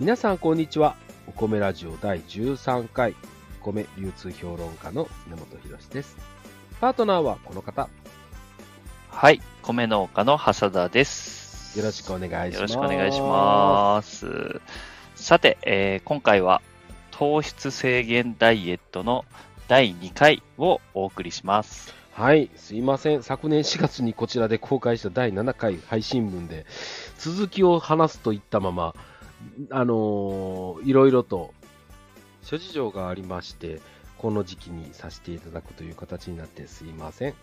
皆さんこんにちは。お米ラジオ第13回。お米流通評論家の根本博です。パートナーはこの方。はい。米農家の長田です。よろしくお願いします。よろしくお願いします。さて、えー、今回は糖質制限ダイエットの第2回をお送りします。はい、すいません。昨年4月にこちらで公開した第7回配信分で、続きを話すといったまま、あのーいろいろと諸事情がありましてこの時期にさせていただくという形になってすいません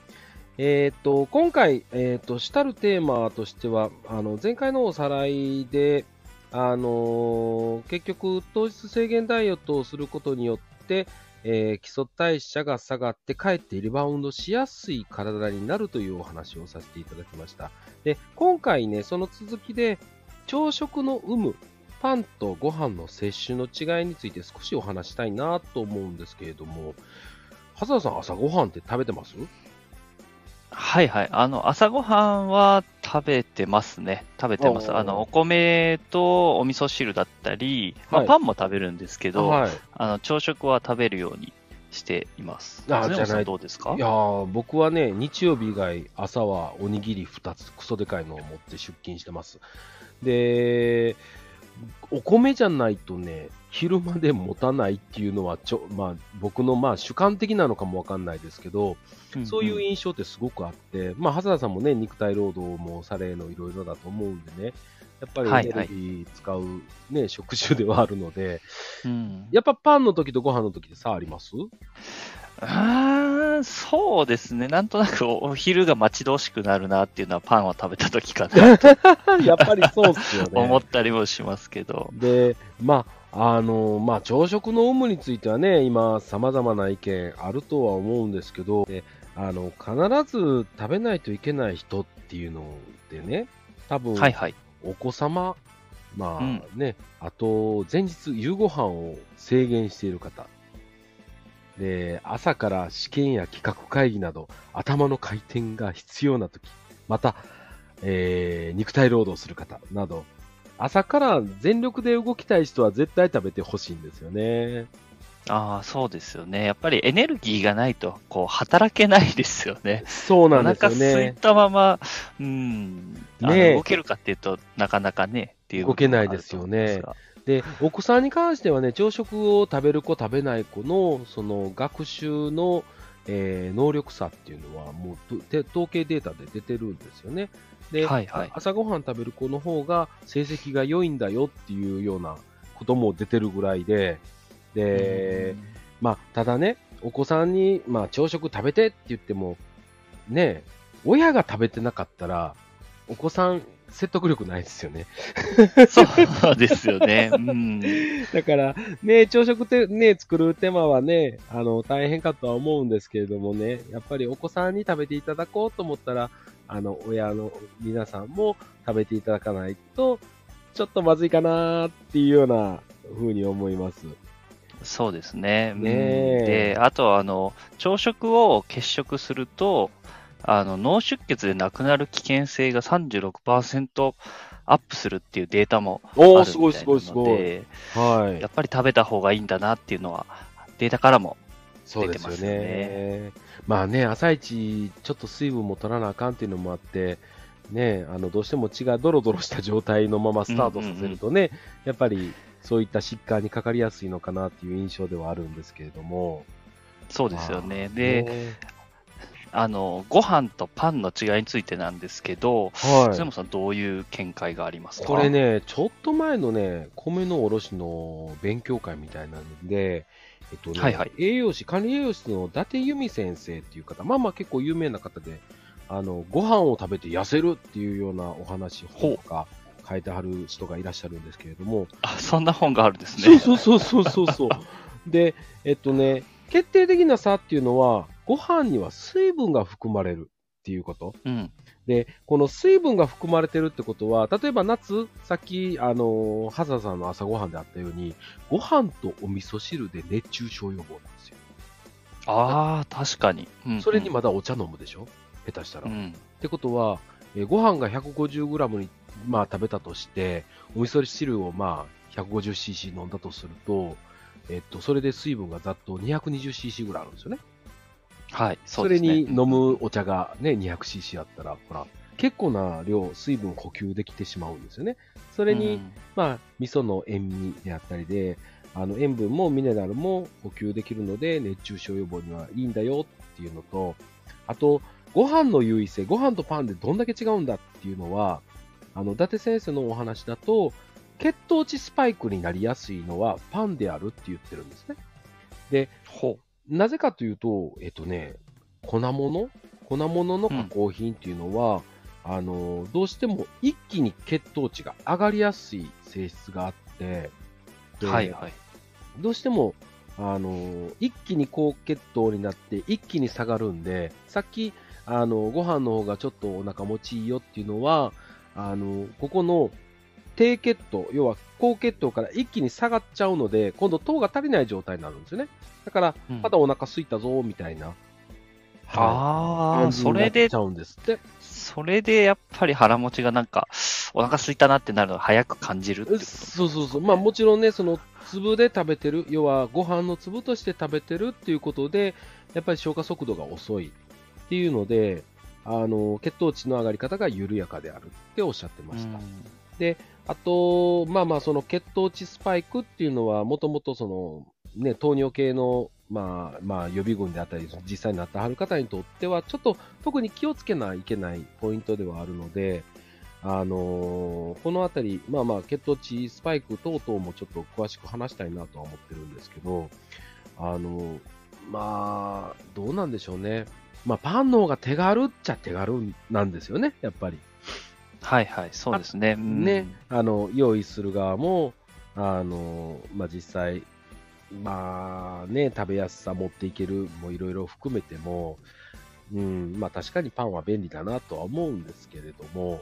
えっ、と、今回、えっ、と、主たるテーマとしては、あの、前回のおさらいで、あの結局、糖質制限ダイエットをすることによって、えー基礎代謝が下がって、かえってリバウンドしやすい体になるというお話をさせていただきました。で、今回ね、その続きで、朝食の有無、パンとご飯の摂取の違いについて少しお話したいなと思うんですけれども、長谷田さん、朝ごはんって食べてます？はいはい。あの、朝ごはんは食べてますね。食べてます。あの、お米とお味噌汁だったり、まあ、はいパンも食べるんですけど、はい。あの、朝食は食べるようにしています。あじゃないんどうですか？いやー僕はね、日曜日以外、朝はおにぎり2つ、クソでかいのを持って出勤してます。で、お米じゃないとね、昼まで持たないっていうのはちょ、まあ、僕のまあ主観的なのかもわかんないですけど、そういう印象ってすごくあって、まあ、長谷田さんもね、肉体労働もされのいろいろだと思うんでね、やっぱりエネルギー使う、ね食種ではあるので、うん。やっぱパンの時とご飯の時って差あります？あーそうですね。なんとなくおお昼が待ち遠しくなるなっていうのはパンを食べた時かなと やっぱりそうっすよね。思ったりもしますけど。で、まあ、あの、まあ、朝食の有無についてはね、今、様々な意見あるとは思うんですけど、であの、必ず食べないといけない人っていうのでね、多分、はいはい。お子様、まあうんね、あと、前日夕ご飯を制限している方、で、朝から試験や企画会議など、頭の回転が必要な時、また、えー肉体労働する方など、朝から全力で動きたい人は絶対食べてほしいんですよね。ああ、そうですよね。やっぱりエネルギーがないと、こう、働けないですよね。そうなんですよお腹空いね。たまま、うん、ねえ動けるかっていうとなかなかね、っていう動けないですよねで、お子さんに関してはね、朝食を食べる子、食べない子の、その学習の、えー能力差っていうのは、もう統計データで出てるんですよね。で、はいはい朝ごはん食べる子の方が成績が良いんだよっていうようなことも出てるぐらいで、がで、まあ、ただね、お子さんに、まあ、朝食食べてって言っても、ね、親が食べてなかったら、お子さん説得力ないですよね。うんそうですよね。うん。だから、ね、朝食ってね、作る手間はね、あの、大変かとは思うんですけれどもね、やっぱりお子さんに食べていただこうと思ったら、あの、親の皆さんも食べていただかないと、ちょっとまずいかなっていうような風に思います。そうですね。うんねえで、あと、あの、朝食を欠食すると、あの、脳出血で亡くなる危険性が36%アップするっていうデータもあるみたいなおーすごいすごいすごいので、はいや。っぱり食べた方がいいんだなっていうのは、データからも。出てますよねね。まあね、朝一、ちょっと水分も取らなあかんっていうのもあって、ね、あの、どうしても血がドロドロした状態のままスタートさせるとね、やっぱりそういった疾患にかかりやすいのかなっていう印象ではあるんですけれども。そうですよね。まあで、ねあの、ご飯とパンの違いについてなんですけど、はい。津山さんどういう見解がありますか？これ。ね、ちょっと前のね、米の卸の勉強会みたいなんで、えっとね、はいはい栄養士、管理栄養士の伊達由美先生っていう方、まあまあ結構有名な方で、あの、ご飯を食べて痩せるっていうようなお話、本とか書いてはる人がいらっしゃるんですけれども、あ、そんな本があるんですそうね。そうそうそうそうそう。で、えっとね、決定的な差っていうのは、ご飯には水分が含まれるっていうこと？うん。で、この水分が含まれてるってことは、例えば夏、さっき、あの、ハザさんの朝ごはんであったように、ご飯とお味噌汁で熱中症予防なんですよ。ああ、確かに。うんそれにまだお茶飲むでしょ？下手したら。っうん。てことは、えーご飯が 150g に、まあ、食べたとして、お味噌汁をまあ、150cc 飲んだとすると、えっと、それで水分がざっと 220cc ぐらいあるんですよね。はい、それに飲むお茶がね、200cc あったら、ほら、結構な量、水分補給できてしまうんですよね。それに、まあ、味噌の塩味であったりで、あの塩分もミネラルも補給できるので、熱中症予防にはいいんだよっていうのと、あと、ご飯の優位性、ご飯とパンでどんだけ違うんだっていうのは、あの、伊達先生のお話だと、血糖値スパイクになりやすいのはパンであるって言ってるんですね。で、なぜかというと、えっとね、粉物？粉物の加工品っていうのは、うん、あの、どうしても一気に血糖値が上がりやすい性質があって、はいはい。どうしても、あの、一気に高血糖になって一気に下がるんで、さっき、あの、ご飯の方がちょっとお腹持ちいいよっていうのは、あの、ここの低血糖、要は高血糖から一気に下がっちゃうので、今度糖が足りない状態になるんですよね。だから、まだお腹空いたぞ、みたいな。うん、ああ、それで、それでやっぱり腹持ちがなんか、お腹空いたなってなるのが早く感じるってそうそうそう。まあもちろんね、その粒で食べてる、要はご飯の粒として食べてるっていうことで、やっぱり消化速度が遅いっていうので、あの、血糖値の上がり方が緩やかであるっておっしゃってました。で、あと、まあまあ、その血糖値スパイクっていうのは、もともとその、ね、糖尿系の、まあ、まあ、予備軍であったり、実際になってはる方にとっては、ちょっと特に気をつけないといけないポイントではあるので、あのー、このあたり、まあまあ、血糖値スパイク等々もちょっと詳しく話したいなとは思ってるんですけど、あのー、まあ、どうなんでしょうね。まあ、パンの方が手軽っちゃ手軽なんですよね、やっぱり。はいはい、そうですね。ね、あの、用意する側も、あの、まあ、実際、まあね、食べやすさ持っていけるもいろいろ含めても、うん、まあ確かにパンは便利だなとは思うんですけれども、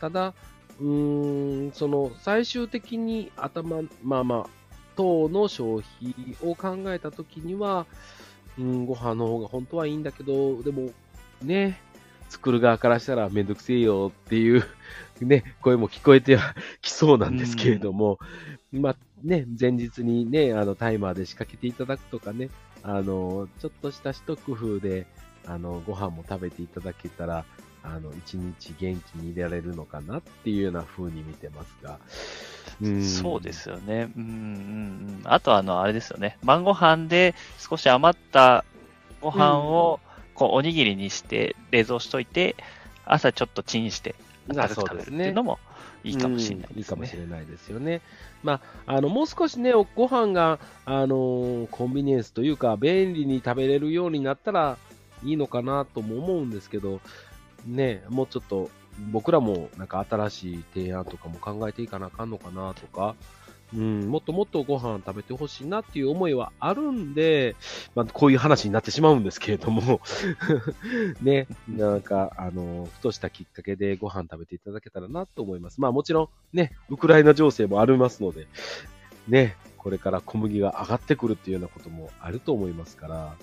ただ、うーん、その最終的に頭、まあまあ、糖の消費を考えたときには、うん、ご飯の方が本当はいいんだけど、でも、ね、作る側からしたらめんどくせえよっていう ね、声も聞こえては きそうなんですけれども、まあね、前日にね、あの、タイマーで仕掛けていただくとかね、あの、ちょっとした一工夫で、あの、ご飯も食べていただけたら、あの、一日元気にいられるのかなっていうような風に見てますが。うそうですよね。うんうんうん。あとあの、あれですよね。晩ご飯で少し余ったご飯を、こう、おにぎりにして冷蔵しといて、朝ちょっとチンして、食べるっていうのもいいかもしれないですね。いいかもしれないですよね。まあ、あの、もう少しね、ご飯が、あのコンビニエンスというか、便利に食べれるようになったらいいのかなとも思うんですけど、ね、もうちょっと、僕らもなんか新しい提案とかも考えていかなあかんのかなとか、うん、もっともっとご飯食べてほしいなっていう思いはあるんで、まあ、こういう話になってしまうんですけれども ね、なんか、あの、ふとしたきっかけでご飯食べていただけたらなと思います。まあもちろんね、ウクライナ情勢もありますので、ね、これから小麦が上がってくるっていうようなこともあると思いますから、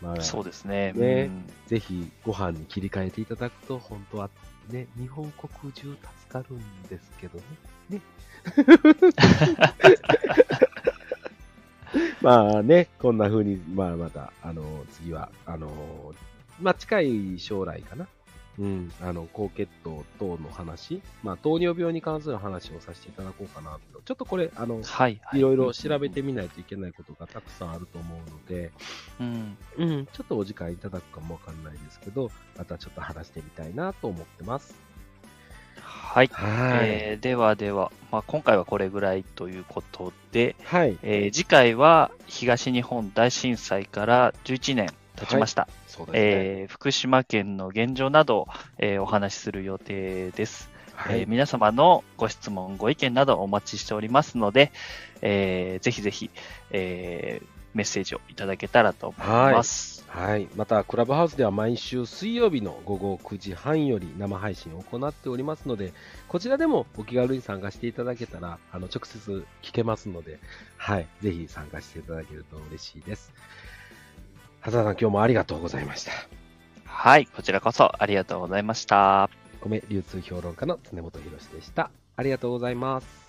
まあ、そうですね。ね、うん、ぜひご飯に切り替えていただくと、本当はね、日本国中助かるんですけどね。ね。まあね、こんな風に、まあまた、あの、次は、あの、まあ近い将来かな。うん、あの、高血糖等の話、まあ、糖尿病に関する話をさせていただこうかなと。ちょっとこれ、あの、はい、はい、いろいろ調べてみないといけないことがたくさんあると思うので、うん、うん、ちょっとお時間いただくかもわかんないですけど、またちょっと話してみたいなと思ってます。はい。はいえー、ではでは、まあ、今回はこれぐらいということで、はいえー、次回は東日本大震災から11年経ちました。はいそうですね、えー、福島県の現状などを、えー、お話しする予定です。はい、えー、皆様のご質問、ご意見などお待ちしておりますので、えー、ぜひぜひ、えー、メッセージをいただけたらと思います。はい。はい、また、クラブハウスでは毎週水曜日の午後9時半より生配信を行っておりますので、こちらでもお気軽に参加していただけたら、あの、直接聞けますので、はい。ぜひ参加していただけると嬉しいです。畑さん、今日もありがとうございました。はい、こちらこそありがとうございました。米流通評論家の常本博でした。ありがとうございます。す。